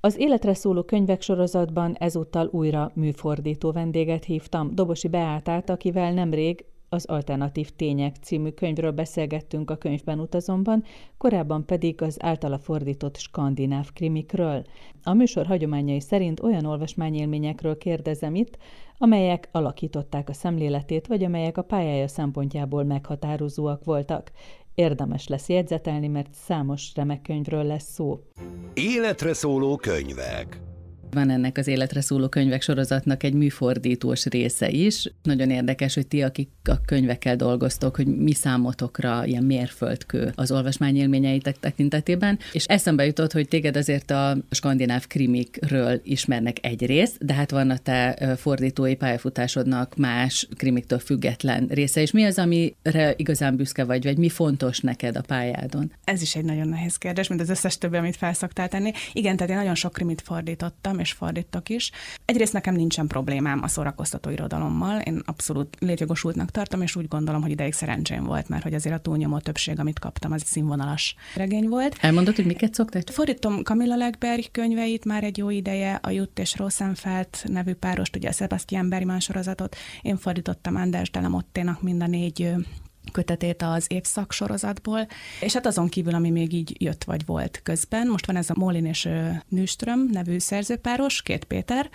Az életre szóló könyvek sorozatban ezúttal újra műfordító vendéget hívtam, Dobosi Beátát, akivel nemrég az Alternatív Tények című könyvről beszélgettünk a könyvben utazomban, korábban pedig az általa fordított skandináv krimikről. A műsor hagyományai szerint olyan olvasmányélményekről kérdezem itt, amelyek alakították a szemléletét, vagy amelyek a pályája szempontjából meghatározóak voltak. Érdemes lesz jegyzetelni, mert számos remek könyvről lesz szó. Életre szóló könyvek van ennek az életre szóló könyvek sorozatnak egy műfordítós része is. Nagyon érdekes, hogy ti, akik a könyvekkel dolgoztok, hogy mi számotokra ilyen mérföldkő az olvasmányélményeitek tekintetében. És eszembe jutott, hogy téged azért a skandináv krimikről ismernek egy rész, de hát van a te fordítói pályafutásodnak más krimiktől független része. És mi az, amire igazán büszke vagy, vagy mi fontos neked a pályádon? Ez is egy nagyon nehéz kérdés, mint az összes többi, amit felszoktál tenni. Igen, tehát én nagyon sok krimit fordítottam, és fordítok is. Egyrészt nekem nincsen problémám a szórakoztató irodalommal, én abszolút létjogosultnak tartom, és úgy gondolom, hogy ideig szerencsém volt, mert hogy azért a túlnyomó többség, amit kaptam, az színvonalas regény volt. Elmondod, hogy miket szoktál? Fordítom Camilla Legberg könyveit már egy jó ideje, a Jutt és Rosenfeld nevű párost, ugye a Sebastian Bergman sorozatot, én fordítottam Anders Delamotténak mind a négy kötetét az évszak sorozatból, és hát azon kívül, ami még így jött vagy volt közben, most van ez a Molin és Nőström nevű szerzőpáros, két Péter,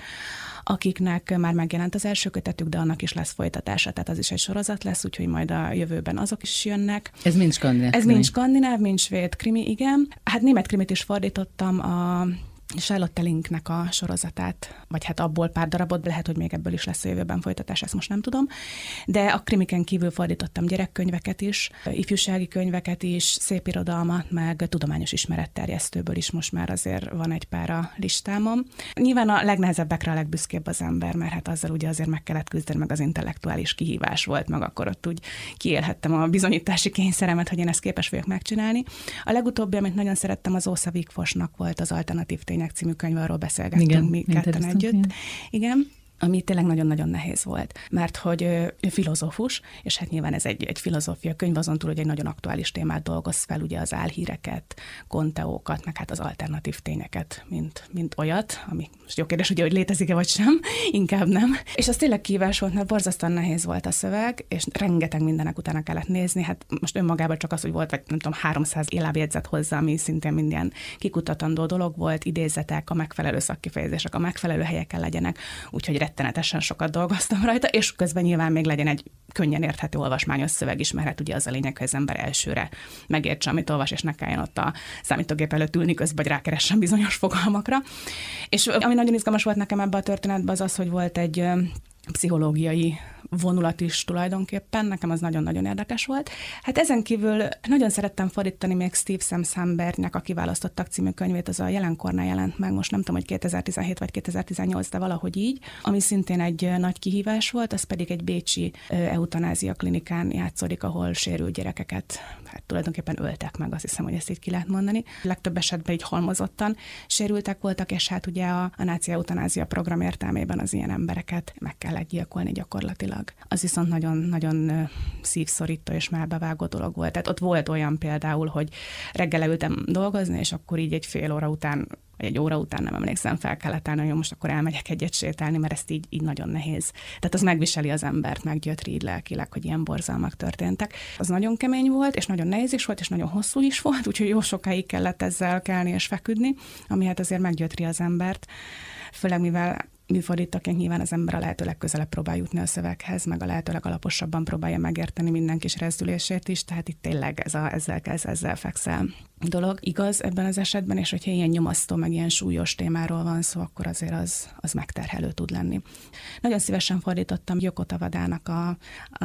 akiknek már megjelent az első kötetük, de annak is lesz folytatása, tehát az is egy sorozat lesz, úgyhogy majd a jövőben azok is jönnek. Ez mind skandináv. Ez mind skandináv, mind svéd krimi, igen. Hát német krimit is fordítottam a Charlotte Linknek a sorozatát, vagy hát abból pár darabot, lehet, hogy még ebből is lesz a jövőben folytatás, ezt most nem tudom. De a krimiken kívül fordítottam gyerekkönyveket is, ifjúsági könyveket is, szép irodalmat, meg tudományos ismeretterjesztőből is most már azért van egy pár a listámon. Nyilván a legnehezebbekre a legbüszkébb az ember, mert hát azzal ugye azért meg kellett küzdeni, meg az intellektuális kihívás volt, meg akkor ott úgy kiélhettem a bizonyítási kényszeremet, hogy én ezt képes vagyok megcsinálni. A legutóbbi, amit nagyon szerettem, az Ósza Vigfosnak volt az alternatív tények című könyv, arról beszélgettünk Igen, mi ketten együtt. Igen ami tényleg nagyon-nagyon nehéz volt, mert hogy ő filozófus, és hát nyilván ez egy, egy filozófia könyv, azon túl, hogy egy nagyon aktuális témát dolgoz fel, ugye az álhíreket, konteókat, meg hát az alternatív tényeket, mint, mint olyat, ami most jó kérdés, ugye, hogy létezik-e vagy sem, inkább nem. És az tényleg kívás volt, mert borzasztóan nehéz volt a szöveg, és rengeteg mindenek utána kellett nézni, hát most önmagában csak az, hogy volt, vagy nem tudom, 300 élábjegyzet hozzá, ami szintén minden kikutatandó dolog volt, idézetek, a megfelelő szakkifejezések, a megfelelő helyeken legyenek, úgyhogy rettenetesen sokat dolgoztam rajta, és közben nyilván még legyen egy könnyen érthető olvasmányos szöveg is, mert hát ugye az a lényeg, hogy az ember elsőre megértse, amit olvas, és ne kelljen ott a számítógép előtt ülni közben, vagy rákeressen bizonyos fogalmakra. És ami nagyon izgalmas volt nekem ebbe a történetben, az az, hogy volt egy pszichológiai vonulat is tulajdonképpen, nekem az nagyon-nagyon érdekes volt. Hát ezen kívül nagyon szerettem fordítani még Steve Sam Sambergnek a Kiválasztottak című könyvét, az a jelenkornál jelent meg, most nem tudom, hogy 2017 vagy 2018, de valahogy így, ami szintén egy nagy kihívás volt, az pedig egy bécsi eutanázia klinikán játszódik, ahol sérült gyerekeket hát tulajdonképpen öltek meg, azt hiszem, hogy ezt így ki lehet mondani. Legtöbb esetben így halmozottan sérültek voltak, és hát ugye a, a náci eutanázia program értelmében az ilyen embereket meg kellett gyilkolni gyakorlatilag. Az viszont nagyon-nagyon szívszorító és már bevágó dolog volt. Tehát ott volt olyan például, hogy reggel ültem dolgozni, és akkor így egy fél óra után egy óra után nem emlékszem, fel kellett állni, hogy most akkor elmegyek egyet sétálni, mert ezt így, így nagyon nehéz. Tehát az megviseli az embert, meggyötri így lelkileg, hogy ilyen borzalmak történtek. Az nagyon kemény volt, és nagyon nehéz is volt, és nagyon hosszú is volt, úgyhogy jó sokáig kellett ezzel kelni és feküdni, ami hát azért meggyötri az embert főleg mivel műfordítóként nyilván az ember a lehető legközelebb próbál jutni a szöveghez, meg a lehető legalaposabban próbálja megérteni minden kis rezdülését is, tehát itt tényleg ez a, ezzel kezd, ezzel fekszel dolog. Igaz ebben az esetben, és hogyha ilyen nyomasztó, meg ilyen súlyos témáról van szó, akkor azért az, az megterhelő tud lenni. Nagyon szívesen fordítottam Joko Tavadának a,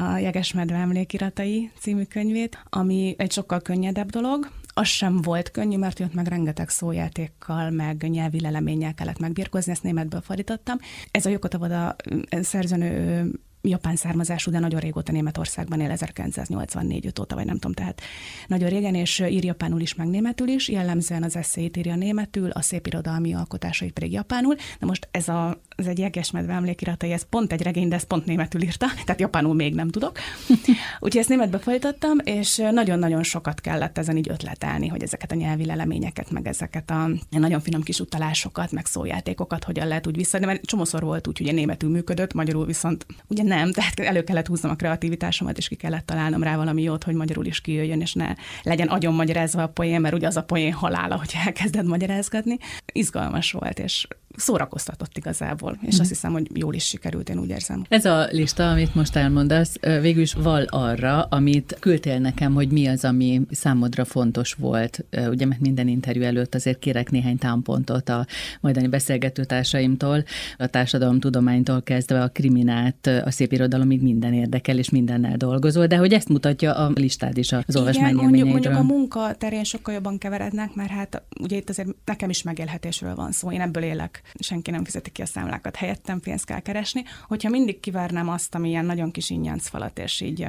a Jegesmedve emlékiratai című könyvét, ami egy sokkal könnyedebb dolog, az sem volt könnyű, mert jött meg rengeteg szójátékkal, meg nyelvi leleménnyel kellett megbírkozni, ezt németből fordítottam. Ez a Jokotavoda szerzőnő japán származású, de nagyon régóta Németországban él, 1984 óta, vagy nem tudom, tehát nagyon régen, és ír japánul is, meg németül is, jellemzően az eszéit írja németül, a szép irodalmi alkotásait pedig japánul, de most ez, a, ez egy jegesmedve emlékiratai, ez pont egy regény, de ez pont németül írta, tehát japánul még nem tudok. Úgyhogy ezt németbe folytattam, és nagyon-nagyon sokat kellett ezen így ötletelni, hogy ezeket a nyelvi leleményeket, meg ezeket a nagyon finom kis utalásokat, meg szójátékokat hogyan lehet úgy visszadni, mert csomószor volt úgy, hogy németül működött, magyarul viszont ugye nem, tehát elő kellett húznom a kreativitásomat, és ki kellett találnom rá valami jót, hogy magyarul is kijöjjön, és ne legyen agyon magyarázva a poén, mert ugye az a poén halála, hogy elkezded magyarázgatni. Izgalmas volt, és szórakoztatott igazából, és mm. azt hiszem, hogy jól is sikerült, én úgy érzem. Ez a lista, amit most elmondasz, végül is val arra, amit küldtél nekem, hogy mi az, ami számodra fontos volt. Ugye, mert minden interjú előtt azért kérek néhány támpontot a majdani beszélgető társaimtól, a társadalomtudománytól kezdve a kriminát, a szép irodalomig minden érdekel, és mindennel dolgozol, de hogy ezt mutatja a listád is az olvasmány mondjuk, mondjuk a munka terén sokkal jobban keverednek, mert hát ugye itt azért nekem is megélhetésről van szó, én ebből élek senki nem fizeti ki a számlákat, helyettem pénzt kell keresni. Hogyha mindig kivárnám azt, ami ilyen nagyon kis falat, és így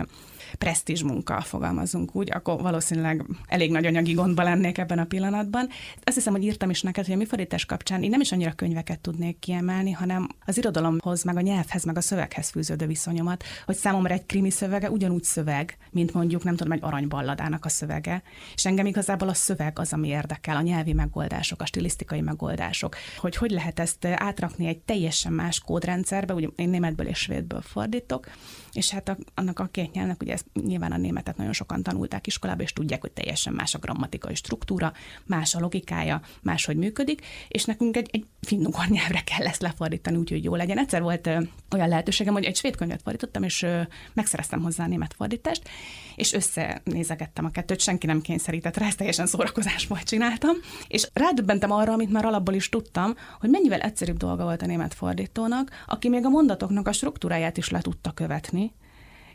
presztízs munka, fogalmazunk úgy, akkor valószínűleg elég nagy anyagi gondba lennék ebben a pillanatban. Azt hiszem, hogy írtam is neked, hogy a mi fordítás kapcsán én nem is annyira könyveket tudnék kiemelni, hanem az irodalomhoz, meg a nyelvhez, meg a szöveghez fűződő viszonyomat, hogy számomra egy krimi szövege ugyanúgy szöveg, mint mondjuk, nem tudom, egy aranyballadának a szövege. És engem igazából a szöveg az, ami érdekel, a nyelvi megoldások, a stilisztikai megoldások, hogy hogy lehet ezt átrakni egy teljesen más kódrendszerbe, ugye én németből és svédből fordítok, és hát a, annak a két nyelvnek, ugye ezt nyilván a németet nagyon sokan tanulták iskolába, és tudják, hogy teljesen más a grammatikai struktúra, más a logikája, máshogy működik, és nekünk egy, egy finnugor nyelvre kell ezt lefordítani, úgyhogy jó legyen. Egyszer volt ö, olyan lehetőségem, hogy egy svéd könyvet fordítottam, és ö, megszereztem hozzá a német fordítást, és összenézegettem a kettőt, senki nem kényszerített rá, ezt teljesen szórakozásból csináltam, és rádöbbentem arra, amit már alapból is tudtam, hogy mennyivel egyszerűbb dolga volt a német fordítónak, aki még a mondatoknak a struktúráját is le tudta követni,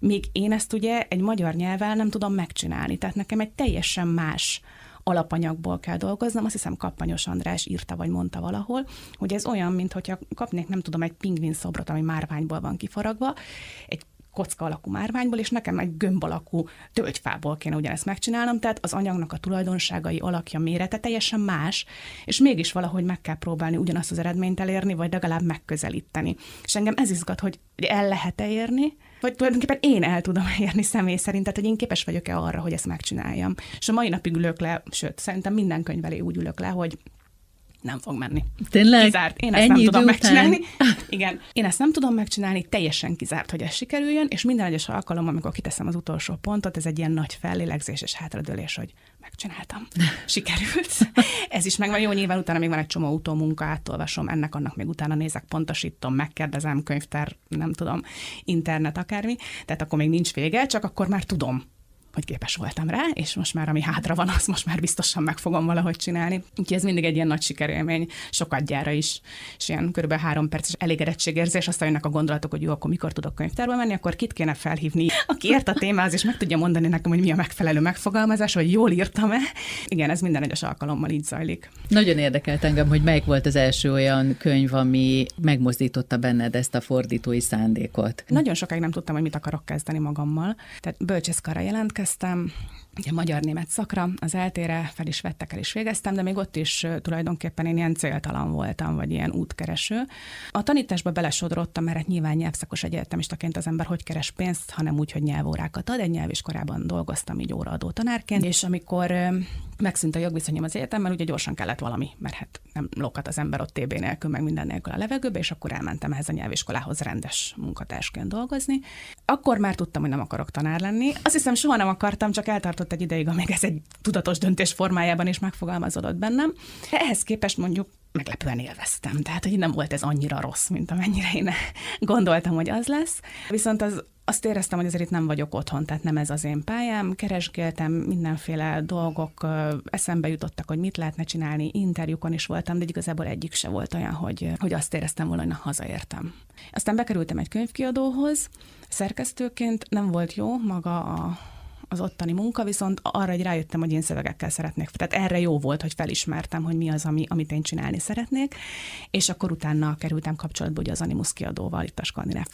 míg én ezt ugye egy magyar nyelvvel nem tudom megcsinálni. Tehát nekem egy teljesen más alapanyagból kell dolgoznom. Azt hiszem Kappanyos András írta, vagy mondta valahol, hogy ez olyan, mint kapnék, nem tudom, egy pingvin szobrot, ami márványból van kifaragva, egy kocka alakú márványból, és nekem egy gömb alakú tölgyfából kéne ugyanezt megcsinálnom, tehát az anyagnak a tulajdonságai, alakja, mérete teljesen más, és mégis valahogy meg kell próbálni ugyanazt az eredményt elérni, vagy legalább megközelíteni. És engem ez izgat, hogy el lehet-e érni, vagy tulajdonképpen én el tudom érni személy szerint, tehát hogy én képes vagyok-e arra, hogy ezt megcsináljam. És a mai napig ülök le, sőt, szerintem minden könyv elé úgy ülök le, hogy nem fog menni. Tényleg? Kizárt. Én ezt Ennyi nem tudom után? megcsinálni. Igen, én ezt nem tudom megcsinálni, teljesen kizárt, hogy ez sikerüljön, és minden egyes alkalom, amikor kiteszem az utolsó pontot, ez egy ilyen nagy fellélegzés és hátradőlés, hogy megcsináltam. Sikerült. Ez is megvan. Jó, nyilván utána még van egy csomó utómunka, átolvasom, ennek, annak még utána nézek, pontosítom, megkérdezem, könyvtár, nem tudom, internet, akármi. Tehát akkor még nincs vége, csak akkor már tudom, hogy képes voltam rá, és most már ami hátra van, azt most már biztosan meg fogom valahogy csinálni. Úgyhogy ez mindig egy ilyen nagy sikerélmény, sokat gyára is, és ilyen körülbelül három perces elégedettségérzés, aztán jönnek a gondolatok, hogy jó, akkor mikor tudok könyvtárba menni, akkor kit kéne felhívni, aki ért a témához, és meg tudja mondani nekem, hogy mi a megfelelő megfogalmazás, vagy jól írtam-e. Igen, ez minden egyes alkalommal így zajlik. Nagyon érdekelt engem, hogy melyik volt az első olyan könyv, ami megmozdította benned ezt a fordítói szándékot. Nagyon sokáig nem tudtam, hogy mit akarok kezdeni magammal. Tehát bölcsészkarra jelentkeztem, elkezdtem, ugye magyar-német szakra, az eltére fel is vettek el is végeztem, de még ott is tulajdonképpen én ilyen céltalan voltam, vagy ilyen útkereső. A tanításba belesodrottam, mert hát nyilván nyelvszakos egyetemistaként az ember hogy keres pénzt, hanem úgy, hogy nyelvórákat ad. Egy nyelviskorában dolgoztam így óraadó tanárként, és amikor megszűnt a jogviszonyom az egyetemmel, ugye gyorsan kellett valami, mert hát nem lokat az ember ott TB nélkül, meg minden nélkül a levegőbe, és akkor elmentem ehhez a nyelviskolához rendes munkatársként dolgozni. Akkor már tudtam, hogy nem akarok tanár lenni. Azt hiszem, soha nem akartam, csak eltartott egy ideig, amíg ez egy tudatos döntés formájában is megfogalmazódott bennem. Ehhez képest mondjuk meglepően élveztem. Tehát, hogy nem volt ez annyira rossz, mint amennyire én gondoltam, hogy az lesz. Viszont az azt éreztem, hogy azért itt nem vagyok otthon, tehát nem ez az én pályám. Keresgéltem, mindenféle dolgok eszembe jutottak, hogy mit lehetne csinálni, interjúkon is voltam, de igazából egyik se volt olyan, hogy, hogy azt éreztem volna, hogy na, hazaértem. Aztán bekerültem egy könyvkiadóhoz, szerkesztőként nem volt jó maga a az ottani munka, viszont arra egy rájöttem, hogy én szövegekkel szeretnék. Tehát erre jó volt, hogy felismertem, hogy mi az, ami, amit én csinálni szeretnék, és akkor utána kerültem kapcsolatba ugye az Animus kiadóval, itt a Skandináv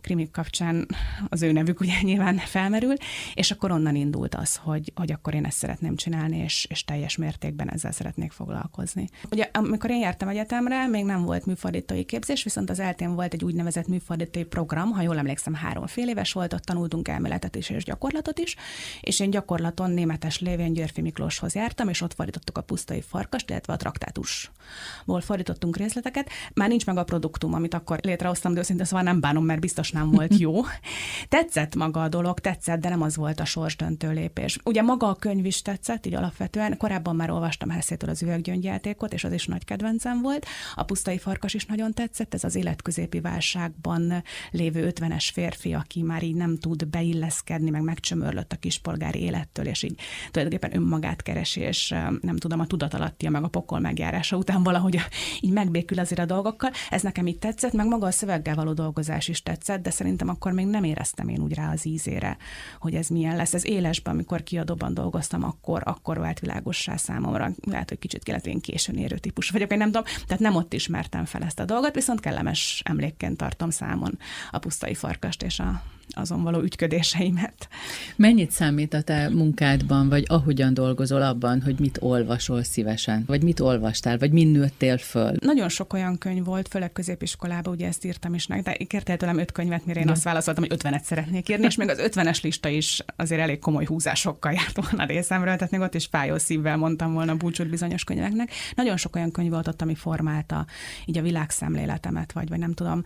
krimik kapcsán az ő nevük ugye nyilván felmerül, és akkor onnan indult az, hogy, hogy akkor én ezt szeretném csinálni, és, és teljes mértékben ezzel szeretnék foglalkozni. Ugye amikor én jártam egyetemre, még nem volt műfordítói képzés, viszont az eltén volt egy úgynevezett műfordítói program, ha jól emlékszem, három fél éves volt, ott tanultunk elméletet is és gyakorlatot is, és én gyakorlaton németes lévén Györfi Miklóshoz jártam, és ott fordítottuk a pusztai farkast, illetve a traktátusból fordítottunk részleteket. Már nincs meg a produktum, amit akkor létrehoztam, de őszintén szóval nem bánom, mert biztos nem volt jó. tetszett maga a dolog, tetszett, de nem az volt a sorsdöntő lépés. Ugye maga a könyv is tetszett, így alapvetően. Korábban már olvastam Hessétől az üveggyöngyjátékot, és az is nagy kedvencem volt. A pusztai farkas is nagyon tetszett, ez az életközépi válságban lévő 50-es férfi, aki már így nem tud beilleszkedni, meg megcsömörlött a kispolgári élettől, és így tulajdonképpen önmagát keresi, és nem tudom, a tudatalattia meg a pokol megjárása után valahogy így megbékül azért a dolgokkal. Ez nekem így tetszett, meg maga a szöveggel való dolgozás is tetszett, de szerintem akkor még nem éreztem én úgy rá az ízére, hogy ez milyen lesz. Ez élesben, amikor kiadóban dolgoztam, akkor, akkor vált világossá számomra. Lehet, hogy kicsit kellett én későn érő típus vagyok, én nem tudom, tehát nem ott ismertem fel ezt a dolgot, viszont kellemes emlékként tartom számon a pusztai farkast és a, azon való ügyködéseimet. Mennyit számít a te munkádban, vagy ahogyan dolgozol abban, hogy mit olvasol szívesen? Vagy mit olvastál, vagy min nőttél föl? Nagyon sok olyan könyv volt, főleg középiskolában, ugye ezt írtam is meg, de kértél tőlem öt könyvet, mire én ja. azt válaszoltam, hogy ötvenet szeretnék írni, és még az ötvenes lista is azért elég komoly húzásokkal járt volna részemről, tehát még ott is fájó szívvel mondtam volna búcsút bizonyos könyveknek. Nagyon sok olyan könyv volt ott, ami formálta így a világszemléletemet, vagy, vagy nem tudom,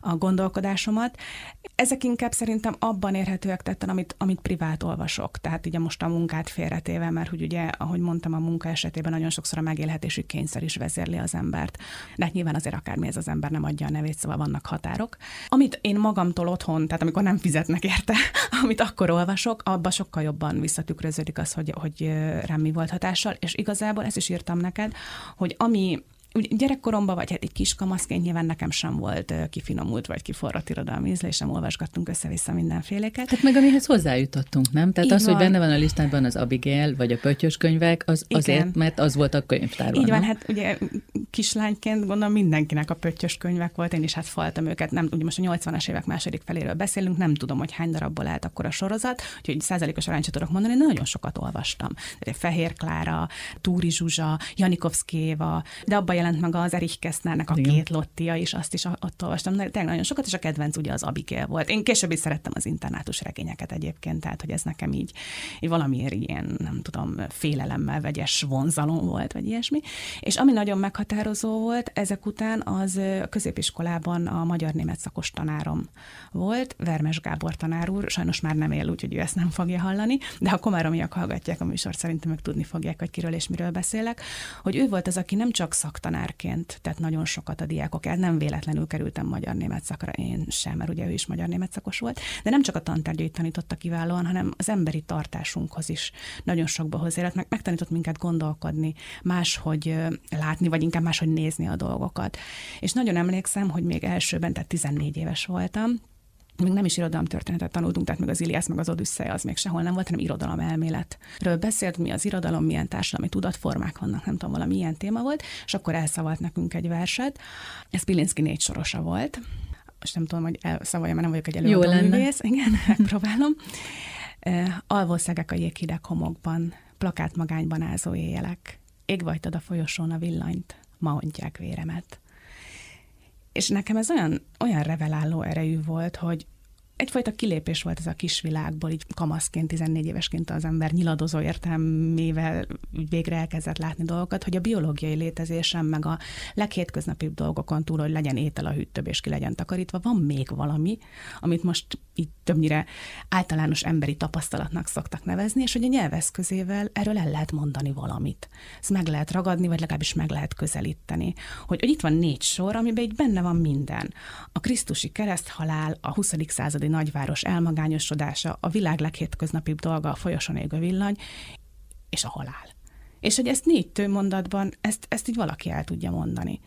a gondolkodásomat. Ezek inkább szerintem abban érhetőek tetten, amit, amit privát olvasok. Tehát ugye most a munkát félretéve, mert hogy ugye, ahogy mondtam, a munka esetében nagyon sokszor a megélhetési kényszer is vezérli az embert. De hát nyilván azért akármi ez az ember nem adja a nevét, szóval vannak határok. Amit én magamtól otthon, tehát amikor nem fizetnek érte, amit akkor olvasok, abban sokkal jobban visszatükröződik az, hogy, hogy rám mi volt hatással, és igazából ezt is írtam neked, hogy ami úgy gyerekkoromban, vagy hát egy kis kamaszként nyilván nekem sem volt kifinomult, vagy kiforrott irodalmi ízlésem, olvasgattunk össze-vissza mindenféléket. Tehát meg amihez hozzájutottunk, nem? Tehát Így az, van. hogy benne van a listában az Abigail, vagy a pöttyös könyvek, az Igen. azért, mert az volt a könyvtárban. Így van, nem? hát ugye kislányként gondolom mindenkinek a pöttyös könyvek volt, én is hát faltam őket, nem, ugye most a 80-as évek második feléről beszélünk, nem tudom, hogy hány darabból állt akkor a sorozat, úgyhogy százalékos arányt tudok mondani, nagyon sokat olvastam. Fehér Klára, Túri Zsuzsa, Janikovszki Éva, de abban jelent meg az Erich Kessnernek a Igen. két lottia is, azt is ott olvastam, de tényleg nagyon sokat, és a kedvenc ugye az Abigail volt. Én később is szerettem az internátus regényeket egyébként, tehát hogy ez nekem így, így valamiért ilyen, nem tudom, félelemmel vegyes vonzalom volt, vagy ilyesmi. És ami nagyon meghatározó volt ezek után, az a középiskolában a magyar-német szakos tanárom volt, Vermes Gábor tanár úr, sajnos már nem él, úgyhogy ő ezt nem fogja hallani, de ha komáromiak hallgatják a műsort, szerintem meg tudni fogják, hogy kiről és miről beszélek, hogy ő volt az, aki nem csak szaktanár, tanárként, tehát nagyon sokat a diákok el. Nem véletlenül kerültem magyar-német szakra, én sem, mert ugye ő is magyar-német szakos volt, de nem csak a tantárgyait tanította kiválóan, hanem az emberi tartásunkhoz is nagyon sokba hozzájárult, meg megtanított minket gondolkodni, máshogy látni, vagy inkább máshogy nézni a dolgokat. És nagyon emlékszem, hogy még elsőben, tehát 14 éves voltam, még nem is irodalomtörténetet tanultunk, tehát még az Iliász, meg az Odüsszeja az még sehol nem volt, hanem irodalom elméletről beszélt, mi az irodalom, milyen társadalmi tudatformák vannak, nem tudom, valami ilyen téma volt, és akkor elszavalt nekünk egy verset. Ez Pilinszki négy sorosa volt. Most nem tudom, hogy elszavaljam, mert nem vagyok egy előadó művész. Igen, megpróbálom. Alvószegek a jéghideg homokban, plakát magányban ázó éjjelek. Égvajtad a folyosón a villanyt, ma ontják véremet. És nekem ez olyan, olyan reveláló erejű volt, hogy egyfajta kilépés volt ez a kisvilágból, így kamaszként, 14 évesként az ember nyiladozó értelmével végre elkezdett látni dolgokat, hogy a biológiai létezésem, meg a leghétköznapibb dolgokon túl, hogy legyen étel a hűtőbb és ki legyen takarítva, van még valami, amit most így többnyire általános emberi tapasztalatnak szoktak nevezni, és hogy a nyelveszközével erről el lehet mondani valamit. Ezt meg lehet ragadni, vagy legalábbis meg lehet közelíteni. Hogy, hogy itt van négy sor, amiben így benne van minden. A Krisztusi kereszthalál, a 20. századi nagyváros elmagányosodása, a világ leghétköznapibb dolga, a folyosón égő villany, és a halál. És hogy ezt négy mondatban, ezt, ezt így valaki el tudja mondani.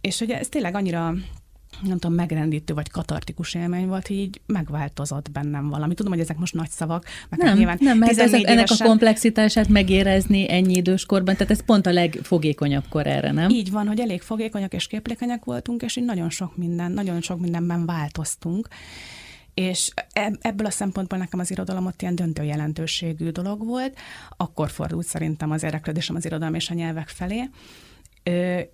És hogy ez tényleg annyira nem tudom, megrendítő vagy katartikus élmény volt, így megváltozott bennem valami. Tudom, hogy ezek most nagy szavak, meg nem, nyilván nem, mert ezek, ennek évesen... a komplexitását megérezni ennyi időskorban, tehát ez pont a legfogékonyabb kor erre, nem? Így van, hogy elég fogékonyak és képlékenyek voltunk, és így nagyon sok minden, nagyon sok mindenben változtunk. És ebből a szempontból nekem az irodalom ott ilyen döntő jelentőségű dolog volt. Akkor fordult szerintem az érdeklődésem az irodalom és a nyelvek felé.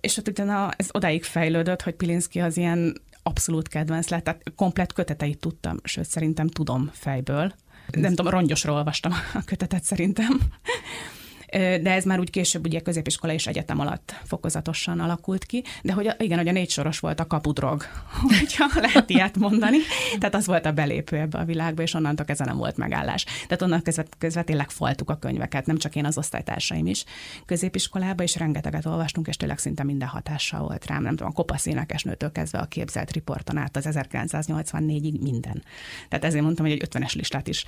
És ott utána ez odáig fejlődött, hogy Pilinszki az ilyen abszolút kedvenc lett, tehát komplet köteteit tudtam, sőt szerintem tudom fejből. Nem tudom, rongyosról olvastam a kötetet szerintem de ez már úgy később ugye középiskola és egyetem alatt fokozatosan alakult ki, de hogy igen, hogy a négy soros volt a kapudrog, hogyha lehet ilyet mondani. Tehát az volt a belépő ebbe a világba, és onnantól kezdve nem volt megállás. Tehát onnan kezdve, kezdve tényleg faltuk a könyveket, nem csak én, az osztálytársaim is középiskolába, és rengeteget olvastunk, és tényleg szinte minden hatással volt rám. Nem tudom, a kopasz énekesnőtől kezdve a képzelt riporton át az 1984-ig minden. Tehát ezért mondtam, hogy egy 50-es listát is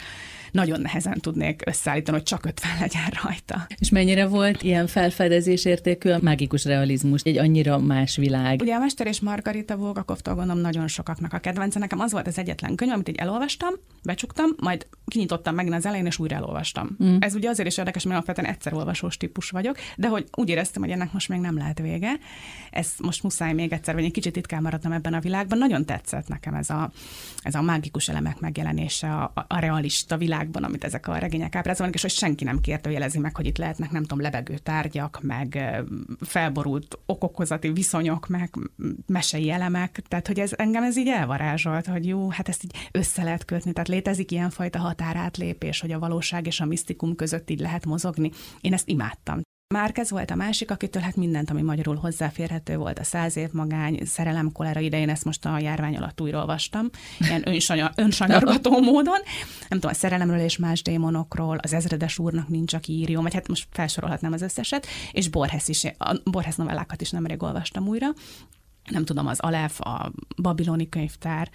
nagyon nehezen tudnék összeállítani, hogy csak 50 legyen rajta. És mennyire volt ilyen felfedezés értékű a mágikus realizmus, egy annyira más világ? Ugye a Mester és Margarita Volgakovtól gondolom nagyon sokaknak a kedvence. Nekem az volt az egyetlen könyv, amit így elolvastam, becsuktam, majd kinyitottam megint az elején, és újra elolvastam. Mm. Ez ugye azért is érdekes, mert alapvetően egyszer olvasós típus vagyok, de hogy úgy éreztem, hogy ennek most még nem lehet vége. Ez most muszáj még egyszer, vagy egy kicsit itt kell maradnom ebben a világban. Nagyon tetszett nekem ez a, ez a mágikus elemek megjelenése a, a realista világban, amit ezek a regények ábrázolnak, és hogy senki nem kérdőjelezi meg, hogy itt lehetnek, nem tudom, lebegő tárgyak, meg felborult okokozati viszonyok, meg mesei elemek. Tehát, hogy ez engem ez így elvarázsolt, hogy jó, hát ezt így össze lehet kötni. Tehát létezik ilyenfajta határátlépés, hogy a valóság és a misztikum között így lehet mozogni. Én ezt imádtam. Márkez volt a másik, akitől hát mindent, ami magyarul hozzáférhető volt, a száz év magány, szerelem kolera idején, ezt most a járvány alatt újra olvastam, ilyen önsanya, önsanyargató módon. Nem tudom, a szerelemről és más démonokról, az ezredes úrnak nincs, aki írjon, vagy hát most felsorolhatnám az összeset, és Borges is, a Borges novellákat is nemrég olvastam újra, nem tudom, az Alef, a babiloni könyvtár,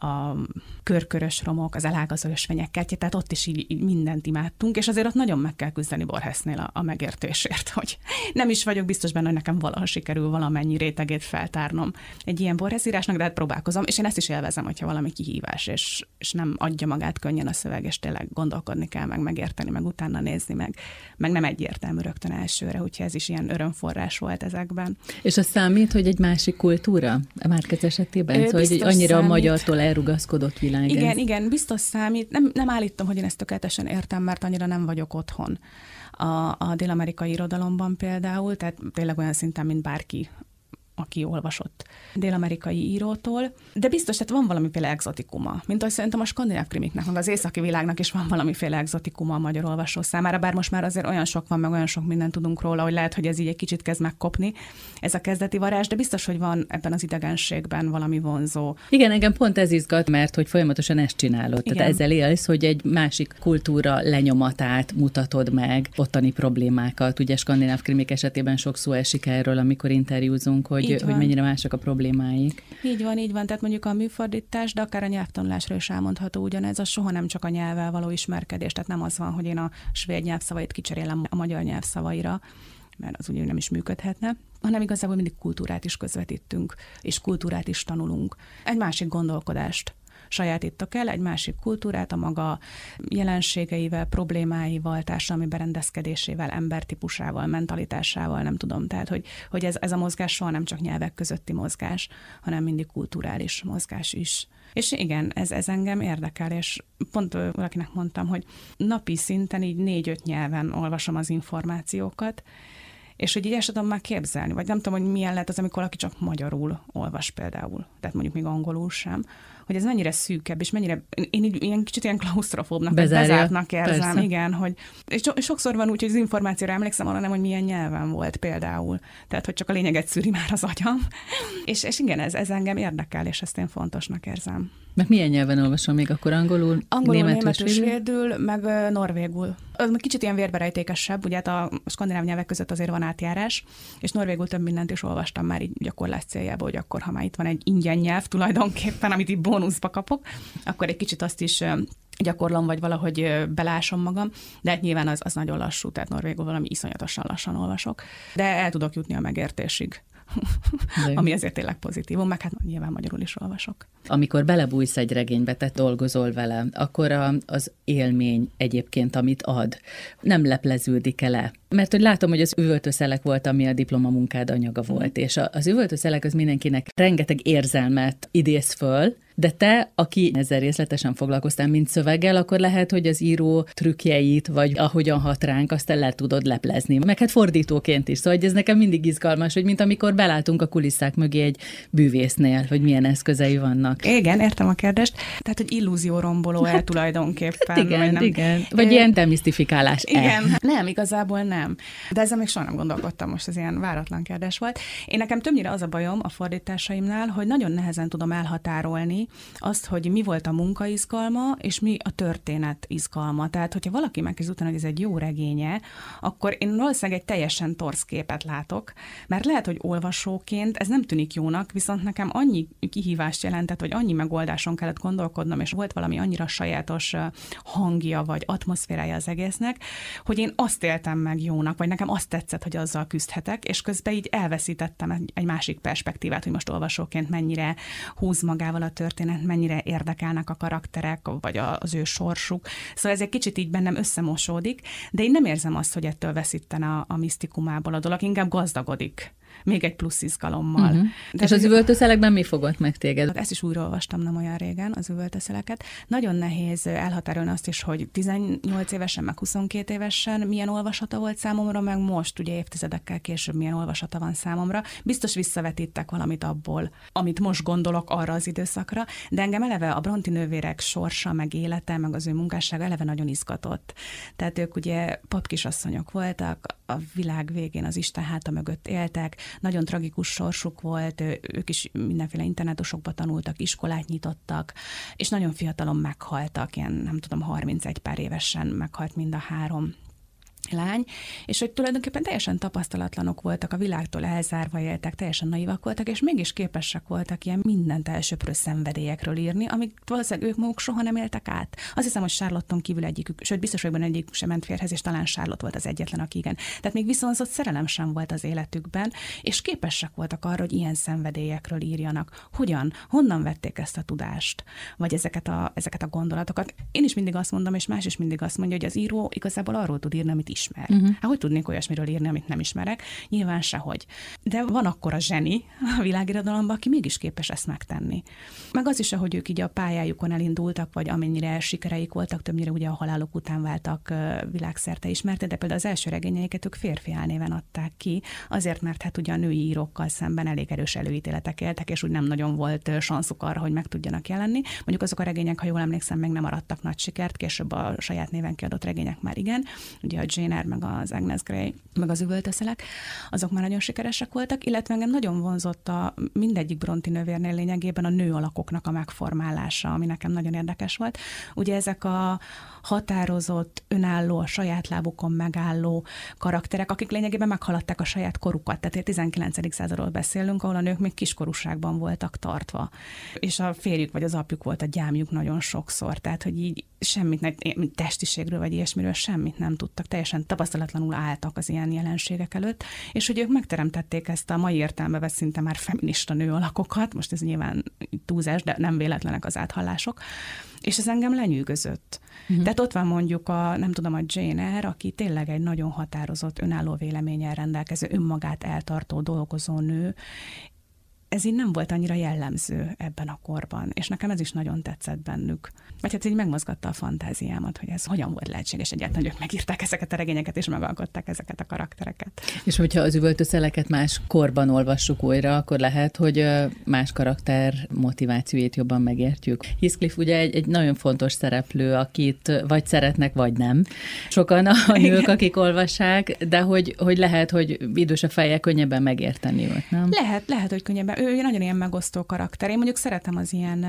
a körkörös romok, az elágazó ösvények kertje, tehát ott is így, így mindent imádtunk, és azért ott nagyon meg kell küzdeni Borhesznél a, a megértésért, hogy nem is vagyok biztos benne, hogy nekem valaha sikerül valamennyi rétegét feltárnom egy ilyen borheszírásnak, de hát próbálkozom, és én ezt is élvezem, hogyha valami kihívás, és, és nem adja magát könnyen a szöveg, és tényleg gondolkodni kell, meg megérteni, meg utána nézni, meg, meg nem egyértelmű rögtön elsőre, úgyhogy ez is ilyen örömforrás volt ezekben. És az számít, hogy egy másik kultúra a Márkez esetében? Szóval, hogy annyira számít. a magyartól elrugaszkodott világ. Igen, ez. igen, biztos számít. Nem, nem állítom, hogy én ezt tökéletesen értem, mert annyira nem vagyok otthon a, a dél-amerikai irodalomban például, tehát tényleg olyan szinten, mint bárki aki olvasott dél-amerikai írótól, de biztos, tehát van valamiféle exotikuma, mint ahogy szerintem a skandináv krimiknek, meg az északi világnak is van valamiféle exotikuma a magyar olvasó számára, bár most már azért olyan sok van, meg olyan sok mindent tudunk róla, hogy lehet, hogy ez így egy kicsit kezd megkopni, ez a kezdeti varázs, de biztos, hogy van ebben az idegenségben valami vonzó. Igen, engem pont ez izgat, mert hogy folyamatosan ezt csinálod. Igen. Tehát ezzel élsz, hogy egy másik kultúra lenyomatát mutatod meg, ottani problémákat. Ugye skandináv krimik esetében sok szó esik erről, amikor interjúzunk, hogy hogy, hogy mennyire mások a problémáik. Így van, így van. Tehát mondjuk a műfordítás, de akár a nyelvtanulásra is elmondható ugyanez, az soha nem csak a nyelvvel való ismerkedés. Tehát nem az van, hogy én a svéd nyelvszavait kicserélem a magyar nyelvszavaira, mert az ugye nem is működhetne, hanem igazából mindig kultúrát is közvetítünk, és kultúrát is tanulunk. Egy másik gondolkodást sajátítok el, egy másik kultúrát a maga jelenségeivel, problémáival, társadalmi berendezkedésével, embertípusával, mentalitásával, nem tudom. Tehát, hogy, hogy ez, ez a mozgás soha nem csak nyelvek közötti mozgás, hanem mindig kulturális mozgás is. És igen, ez, ez engem érdekel, és pont valakinek mondtam, hogy napi szinten így négy-öt nyelven olvasom az információkat, és hogy így el tudom már képzelni, vagy nem tudom, hogy milyen lehet az, amikor valaki csak magyarul olvas például, tehát mondjuk még angolul sem, hogy ez mennyire szűkebb, és mennyire, én így ilyen kicsit ilyen klaustrofóbnak, bezártnak érzem, Persze. igen, hogy, és, sokszor van úgy, hogy az információra emlékszem arra nem, hogy milyen nyelven volt például. Tehát, hogy csak a lényeget szűri már az agyam. és, és igen, ez, ez engem érdekel, és ezt én fontosnak érzem. Meg milyen nyelven olvasom még akkor angolul, angolul németül, németül svédül, meg norvégul. Az kicsit ilyen vérberejtékesebb, ugye hát a skandináv nyelvek között azért van átjárás, és norvégul több mindent is olvastam már így gyakorlás céljából, hogy akkor, ha már itt van egy ingyen nyelv tulajdonképpen, amit így bónuszba kapok, akkor egy kicsit azt is gyakorlom, vagy valahogy belásom magam, de hát nyilván az, az nagyon lassú, tehát norvégul valami iszonyatosan lassan olvasok. De el tudok jutni a megértésig ami azért tényleg pozitívum, meg hát nyilván magyarul is olvasok. Amikor belebújsz egy regénybe, te dolgozol vele, akkor a, az élmény egyébként, amit ad, nem lepleződik el mert hogy látom, hogy az üvöltőszelek volt, ami a diplomamunkád anyaga volt, és az üvöltőszelek az mindenkinek rengeteg érzelmet idéz föl, de te, aki ezzel részletesen foglalkoztál, mint szöveggel, akkor lehet, hogy az író trükkjeit, vagy ahogyan hat ránk, azt le tudod leplezni. Meg hát fordítóként is. Szóval ez nekem mindig izgalmas, hogy mint amikor belátunk a kulisszák mögé egy bűvésznél, hogy milyen eszközei vannak. Igen, értem a kérdést. Tehát, hogy illúzióromboló el tulajdonképpen. Hát igen, vagy nem. igen. Vagy é, ilyen demisztifikálás. Igen, el. nem, igazából nem. De ezzel még soha nem gondolkodtam, most ez ilyen váratlan kérdés volt. Én nekem többnyire az a bajom a fordításaimnál, hogy nagyon nehezen tudom elhatárolni, azt, hogy mi volt a munka izgalma, és mi a történet izgalma. Tehát, hogyha valaki megkezd utána, hogy ez egy jó regénye, akkor én valószínűleg egy teljesen torsz képet látok, mert lehet, hogy olvasóként ez nem tűnik jónak, viszont nekem annyi kihívást jelentett, vagy annyi megoldáson kellett gondolkodnom, és volt valami annyira sajátos hangja, vagy atmoszférája az egésznek, hogy én azt éltem meg jónak, vagy nekem azt tetszett, hogy azzal küzdhetek, és közben így elveszítettem egy, másik perspektívát, hogy most olvasóként mennyire húz magával a történet, mennyire érdekelnek a karakterek, vagy az ő sorsuk. Szóval ez egy kicsit így bennem összemosódik, de én nem érzem azt, hogy ettől veszítene a, a misztikumából a dolog, inkább gazdagodik még egy plusz izgalommal. Uh-huh. De És az üvöltőszelekben mi fogott meg téged? Ezt is újra olvastam nem olyan régen, az üvöltőszeleket. Nagyon nehéz elhatárolni azt is, hogy 18 évesen, meg 22 évesen milyen olvasata volt számomra, meg most ugye évtizedekkel később milyen olvasata van számomra. Biztos visszavetítek valamit abból, amit most gondolok arra az időszakra, de engem eleve a Bronti nővérek sorsa, meg élete, meg az ő munkássága eleve nagyon izgatott. Tehát ők ugye papkisasszonyok voltak, a világ végén az Isten háta mögött éltek, nagyon tragikus sorsuk volt, ők is mindenféle internetosokba tanultak, iskolát nyitottak, és nagyon fiatalon meghaltak, ilyen nem tudom, 31 pár évesen meghalt mind a három lány, és hogy tulajdonképpen teljesen tapasztalatlanok voltak, a világtól elzárva éltek, teljesen naivak voltak, és mégis képesek voltak ilyen mindent elsöprő szenvedélyekről írni, amik valószínűleg ők maguk soha nem éltek át. Azt hiszem, hogy Charlotton kívül egyikük, sőt, biztos, hogy egyikük sem ment férhez, és talán Charlotte volt az egyetlen, aki igen. Tehát még viszont szerelem sem volt az életükben, és képesek voltak arra, hogy ilyen szenvedélyekről írjanak. Hogyan? Honnan vették ezt a tudást? Vagy ezeket a, ezeket a gondolatokat? Én is mindig azt mondom, és más is mindig azt mondja, hogy az író igazából arról tud írni, amit ismer. Uh-huh. Hát hogy tudnék olyasmiről írni, amit nem ismerek? Nyilván sehogy. De van akkor a zseni a világirodalomban, aki mégis képes ezt megtenni. Meg az is, ahogy ők így a pályájukon elindultak, vagy amennyire sikereik voltak, többnyire ugye a halálok után váltak világszerte ismerte, de például az első regényeiket ők férfi álnéven adták ki, azért, mert hát ugye a női írókkal szemben elég erős előítéletek éltek, és úgy nem nagyon volt sanszuk arra, hogy meg tudjanak jelenni. Mondjuk azok a regények, ha jól emlékszem, még nem arattak nagy sikert, később a saját néven kiadott regények már igen. Ugye a Jane Eyre, meg az Agnes Grey, meg az üvöltözőlek, azok már nagyon sikeresek voltak, illetve engem nagyon vonzott a mindegyik Bronti nővérnél lényegében a nő alakoknak a megformálása, ami nekem nagyon érdekes volt. Ugye ezek a határozott, önálló, a saját lábukon megálló karakterek, akik lényegében meghaladták a saját korukat. Tehát a 19. századról beszélünk, ahol a nők még kiskorúságban voltak tartva. És a férjük vagy az apjuk volt a gyámjuk nagyon sokszor. Tehát, hogy így semmit, testiségről vagy ilyesmiről semmit nem tudtak, teljesen tapasztalatlanul álltak az ilyen jelenségek előtt, és hogy ők megteremtették ezt a mai értelme vesz szinte már feminista nő alakokat, most ez nyilván túlzás, de nem véletlenek az áthallások, és ez engem lenyűgözött. Uh-huh. Tehát ott van mondjuk a, nem tudom, a Jane Eyre, aki tényleg egy nagyon határozott, önálló véleménnyel rendelkező, önmagát eltartó dolgozó nő, ez így nem volt annyira jellemző ebben a korban, és nekem ez is nagyon tetszett bennük. Vagy hát így megmozgatta a fantáziámat, hogy ez hogyan volt lehetséges egyáltalán, hogy ők megírták ezeket a regényeket, és megalkották ezeket a karaktereket. És hogyha az üvöltőszeleket más korban olvassuk újra, akkor lehet, hogy más karakter motivációit jobban megértjük. Heathcliff ugye egy, egy nagyon fontos szereplő, akit vagy szeretnek, vagy nem. Sokan a nők, akik olvassák, de hogy, hogy lehet, hogy idősebb fejjel könnyebben megérteni őt, nem? Lehet, lehet, hogy könnyebben ő nagyon ilyen megosztó karakter. Én mondjuk szeretem az ilyen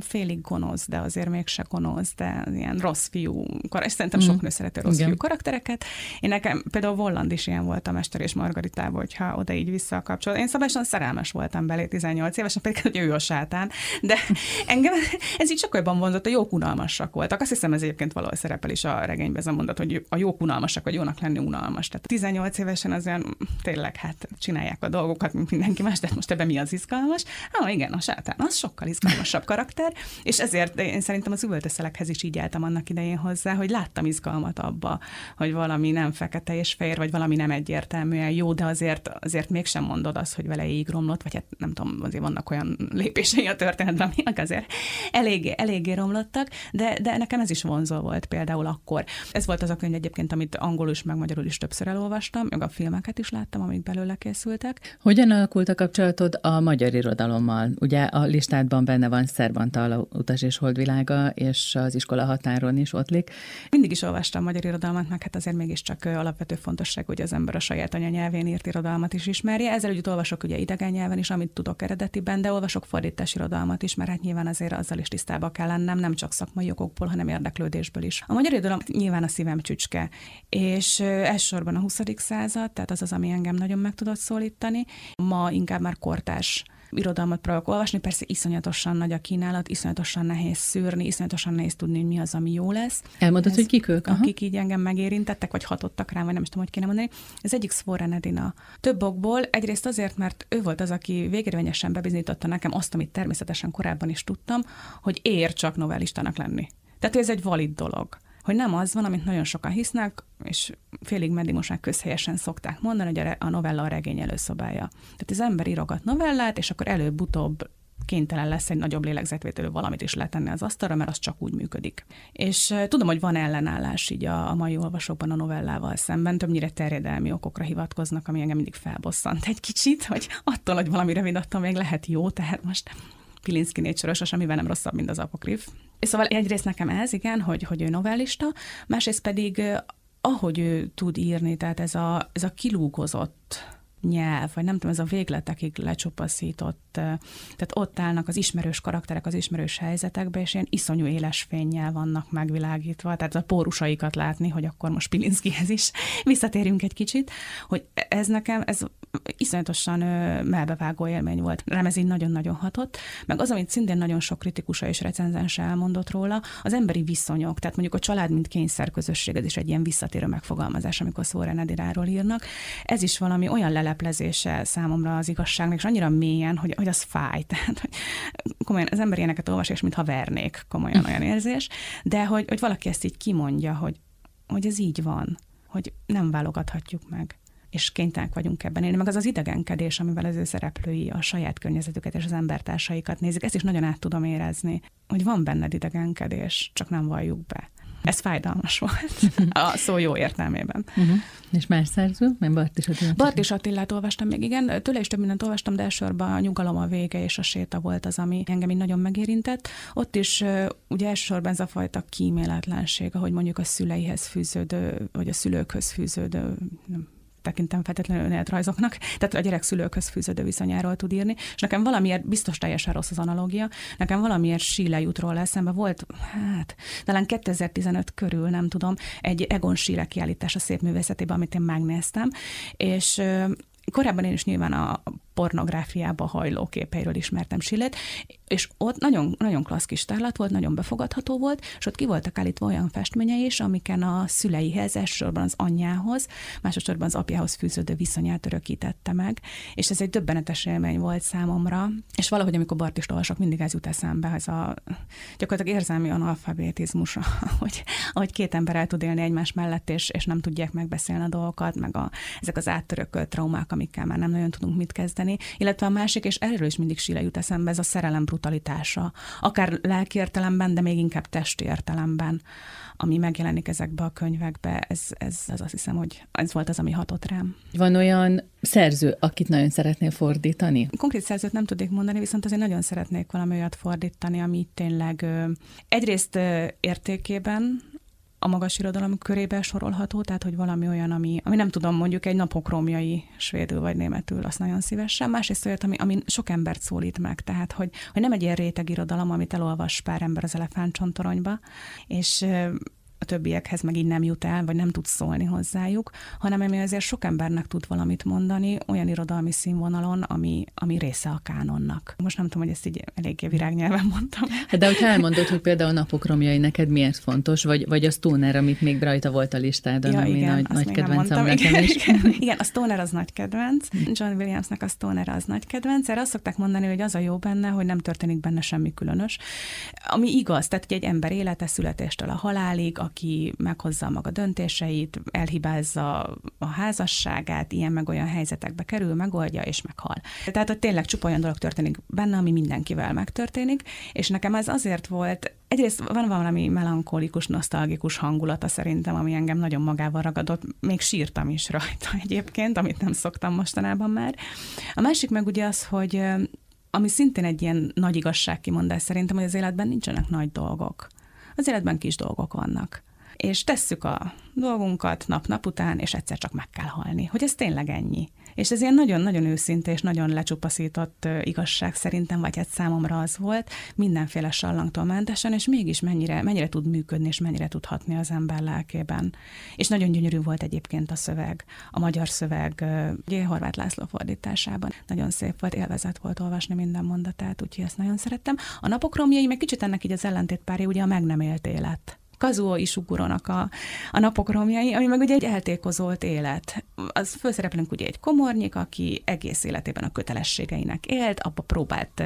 félig gonosz, de azért mégse gonosz, de ilyen rossz fiú, és szerintem sok mm. nő szereti rossz Igen. fiú karaktereket. Én nekem például Volland is ilyen volt a Mester és Margaritában, hogyha oda így visszakapcsol. Én szabályosan szerelmes voltam belé 18 évesen, pedig hogy ő a sátán, de engem ez így sokkal vonzott, a jók unalmasak voltak. Azt hiszem ez egyébként valahol szerepel is a regényben ez a mondat, hogy a jók unalmasak, vagy jónak lenni unalmas. Tehát 18 évesen az olyan, tényleg hát csinálják a dolgokat, mint mindenki más, de most ebben mi az izgalmas? Ah, igen, a sátán, az sokkal izgalmasabb karakter, és ezért én szerintem az üvöltőszelekhez is így álltam annak idején hozzá, hogy láttam izgalmat abba, hogy valami nem fekete és fehér, vagy valami nem egyértelműen jó, de azért, azért mégsem mondod azt, hogy vele így romlott, vagy hát nem tudom, azért vannak olyan lépései a történetben, amik azért eléggé, eléggé romlottak, de, de nekem ez is vonzó volt például akkor. Ez volt az a könyv egyébként, amit angolul is, meg magyarul is többször elolvastam, meg a filmeket is láttam, amik belőle készültek. Hogyan alakult a kapcsolatod a magyar irodalommal? Ugye a listádban benne van Szerbantal, Utas és Holdvilága, és az iskola határon is ottlik. Mindig is olvastam magyar irodalmat, meg hát azért mégiscsak alapvető fontosság, hogy az ember a saját anyanyelvén írt irodalmat is ismerje. Ezzel együtt olvasok ugye idegen nyelven is, amit tudok eredetiben, de olvasok fordítás irodalmat is, mert hát nyilván azért azzal is tisztába kell lennem, nem csak szakmai okokból, hanem érdeklődésből is. A magyar irodalom nyilván a szívem csücske, és elsősorban a 20. század, tehát az az, ami engem nagyon meg tudott szólítani. Ma inkább már kortás irodalmat próbálok olvasni, persze iszonyatosan nagy a kínálat, iszonyatosan nehéz szűrni, iszonyatosan nehéz tudni, hogy mi az, ami jó lesz. Elmondod, Ez, hogy kik ők? Aha. Akik így engem megérintettek, vagy hatottak rám, vagy nem is tudom, hogy kéne mondani. Ez egyik Svoren Edina. Több okból, egyrészt azért, mert ő volt az, aki végérvényesen bebizonyította nekem azt, amit természetesen korábban is tudtam, hogy ér csak novellistának lenni. Tehát ez egy valid dolog hogy nem az van, amit nagyon sokan hisznek, és félig meddig most már közhelyesen szokták mondani, hogy a novella a regény előszobája. Tehát az ember írogat novellát, és akkor előbb-utóbb kénytelen lesz egy nagyobb lélegzetvételő valamit is letenni az asztalra, mert az csak úgy működik. És tudom, hogy van ellenállás így a, a mai olvasókban a novellával szemben, többnyire terjedelmi okokra hivatkoznak, ami engem mindig felbosszant egy kicsit, hogy attól, hogy valami rövid attól még lehet jó, tehát most Pilinszki négy soros, amivel nem rosszabb, mint az apokrif. Szóval egyrészt nekem ez, igen, hogy, hogy ő novellista, másrészt pedig ahogy ő tud írni, tehát ez a, ez a kilúgozott nyelv, vagy nem tudom, ez a végletekig lecsupaszított, tehát ott állnak az ismerős karakterek az ismerős helyzetekbe, és ilyen iszonyú éles fényjel vannak megvilágítva, tehát a pórusaikat látni, hogy akkor most Pilinszkihez is visszatérjünk egy kicsit, hogy ez nekem, ez iszonyatosan melbevágó élmény volt. Rám ez így nagyon-nagyon hatott. Meg az, amit szintén nagyon sok kritikusa és recenzens elmondott róla, az emberi viszonyok. Tehát mondjuk a család, mint kényszerközösség, ez is egy ilyen visszatérő megfogalmazás, amikor Szóren Ediráról írnak. Ez is valami olyan leleplezése számomra az igazságnak, és annyira mélyen, hogy, hogy az fáj. Tehát, hogy komolyan az ember ilyeneket olvas, és mintha vernék, komolyan olyan érzés, de hogy, hogy valaki ezt így kimondja, hogy, hogy ez így van, hogy nem válogathatjuk meg és kénytelenek vagyunk ebben élni, meg az az idegenkedés, amivel az ő szereplői a saját környezetüket és az embertársaikat nézik, ezt is nagyon át tudom érezni, hogy van benned idegenkedés, csak nem valljuk be. Ez fájdalmas volt a szó jó értelmében. Uh-huh. És más szerző? Mert Bartis Attilát. Bartis Attilát olvastam még, igen. Tőle is több mindent olvastam, de elsősorban a nyugalom a vége és a séta volt az, ami engem így nagyon megérintett. Ott is ugye elsősorban ez a fajta kíméletlenség, ahogy mondjuk a szüleihez fűződő, vagy a szülőkhöz fűződő, nem tekintem feltétlenül önéletrajzoknak, tehát a gyerek szülőkhöz fűződő viszonyáról tud írni, és nekem valamiért, biztos teljesen rossz az analógia, nekem valamiért síle jut róla eszembe, volt, hát, talán 2015 körül, nem tudom, egy Egon Síle kiállítás a szép művészetében, amit én megnéztem, és korábban én is nyilván a pornográfiába hajló képeiről ismertem Sillet, és ott nagyon, nagyon klassz kis tárlat volt, nagyon befogadható volt, és ott ki voltak állítva olyan festményei is, amiken a szüleihez, elsősorban az anyjához, másodszorban az apjához fűződő viszonyát örökítette meg, és ez egy döbbenetes élmény volt számomra, és valahogy amikor Bartist olvasok, mindig ez jut eszembe, ez a gyakorlatilag érzelmi analfabetizmus, hogy ahogy két ember el tud élni egymás mellett, és, és nem tudják megbeszélni a dolgokat, meg a, ezek az áttörökölt traumák, amikkel már nem nagyon tudunk mit kezdeni, kezdeni, illetve a másik, és erről is mindig Sile jut eszembe, ez a szerelem brutalitása. Akár lelki értelemben, de még inkább testi értelemben, ami megjelenik ezekbe a könyvekbe, ez, ez, ez azt hiszem, hogy ez volt az, ami hatott rám. Van olyan szerző, akit nagyon szeretnél fordítani? Konkrét szerzőt nem tudnék mondani, viszont azért nagyon szeretnék valami olyat fordítani, ami tényleg egyrészt értékében a magas irodalom körébe sorolható, tehát hogy valami olyan, ami, ami nem tudom, mondjuk egy napok romjai svédül vagy németül, azt nagyon szívesen. Másrészt olyat, ami, ami sok embert szólít meg, tehát hogy, hogy nem egy ilyen réteg irodalom, amit elolvas pár ember az elefántcsontoronyba, és a többiekhez meg így nem jut el, vagy nem tud szólni hozzájuk, hanem ami azért sok embernek tud valamit mondani, olyan irodalmi színvonalon, ami, ami része a kánonnak. Most nem tudom, hogy ezt így eléggé virágnyelven mondtam. Hát de hogyha elmondod, hogy például a napok romjai neked miért fontos, vagy, vagy a Stoner, amit még rajta volt a listádon, ja, ami igen, nagy, nagy kedvencem nekem igen, is. Igen, igen, a Stoner az nagy kedvenc. John Williamsnek a Stoner az nagy kedvenc. Erre azt szokták mondani, hogy az a jó benne, hogy nem történik benne semmi különös. Ami igaz, tehát hogy egy ember élete születéstől a halálig, aki meghozza maga döntéseit, elhibázza a házasságát, ilyen meg olyan helyzetekbe kerül, megoldja és meghal. Tehát ott tényleg csupa olyan dolog történik benne, ami mindenkivel megtörténik, és nekem ez azért volt, egyrészt van valami melankolikus, nosztalgikus hangulata szerintem, ami engem nagyon magával ragadott, még sírtam is rajta egyébként, amit nem szoktam mostanában már. A másik meg ugye az, hogy ami szintén egy ilyen nagy igazságkimondás szerintem, hogy az életben nincsenek nagy dolgok. Az életben kis dolgok vannak és tesszük a dolgunkat nap-nap után, és egyszer csak meg kell halni. Hogy ez tényleg ennyi. És ez ilyen nagyon-nagyon őszinte és nagyon lecsupaszított igazság szerintem, vagy hát számomra az volt, mindenféle sallangtól mentesen, és mégis mennyire, mennyire tud működni, és mennyire tud hatni az ember lelkében. És nagyon gyönyörű volt egyébként a szöveg, a magyar szöveg, ugye Horváth László fordításában. Nagyon szép volt, élvezet volt olvasni minden mondatát, úgyhogy ezt nagyon szerettem. A napok romjai, meg kicsit ennek így az ellentétpárja, ugye a meg nem élt élet. Kazuo Isuguronak a, a napok romjai, ami meg ugye egy eltékozolt élet. Az főszereplőnk ugye egy komornyik, aki egész életében a kötelességeinek élt, abba próbált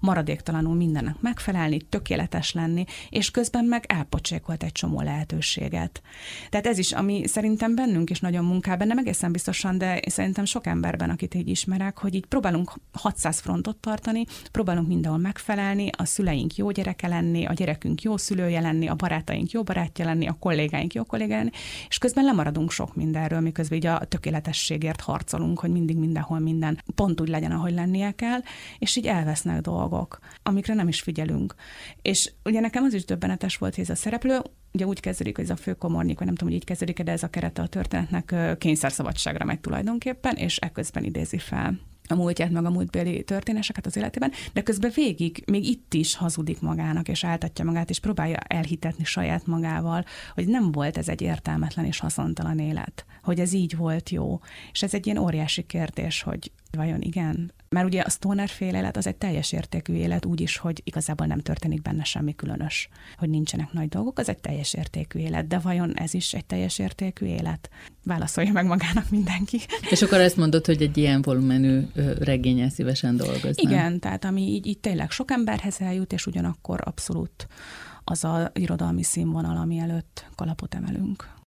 maradéktalanul mindennek megfelelni, tökéletes lenni, és közben meg elpocsékolt egy csomó lehetőséget. Tehát ez is, ami szerintem bennünk is nagyon munkában, nem egészen biztosan, de szerintem sok emberben, akit így ismerek, hogy így próbálunk 600 frontot tartani, próbálunk mindenhol megfelelni, a szüleink jó gyereke lenni, a gyerekünk jó szülője lenni, a barátaink barátaink jó barátja lenni, a kollégáink jó kollégá lenni, és közben lemaradunk sok mindenről, miközben így a tökéletességért harcolunk, hogy mindig mindenhol minden pont úgy legyen, ahogy lennie kell, és így elvesznek dolgok, amikre nem is figyelünk. És ugye nekem az is döbbenetes volt, hogy ez a szereplő ugye úgy kezdődik, hogy ez a főkomornyik, vagy nem tudom, hogy így kezdődik, de ez a kerete a történetnek kényszerszabadságra megy tulajdonképpen, és ekközben idézi fel a múltját, meg a múltbéli történéseket az életében, de közben végig, még itt is hazudik magának, és áltatja magát, és próbálja elhitetni saját magával, hogy nem volt ez egy értelmetlen és haszontalan élet, hogy ez így volt jó. És ez egy ilyen óriási kérdés, hogy vajon igen, mert ugye a stoner fél élet az egy teljes értékű élet, úgy is, hogy igazából nem történik benne semmi különös, hogy nincsenek nagy dolgok, az egy teljes értékű élet, de vajon ez is egy teljes értékű élet? Válaszolja meg magának mindenki. És akkor ezt mondod, hogy egy ilyen volumenű regényel szívesen dolgoznál. Igen, tehát ami így, így tényleg sok emberhez eljut, és ugyanakkor abszolút az a irodalmi színvonal, ami előtt kalapot emelünk.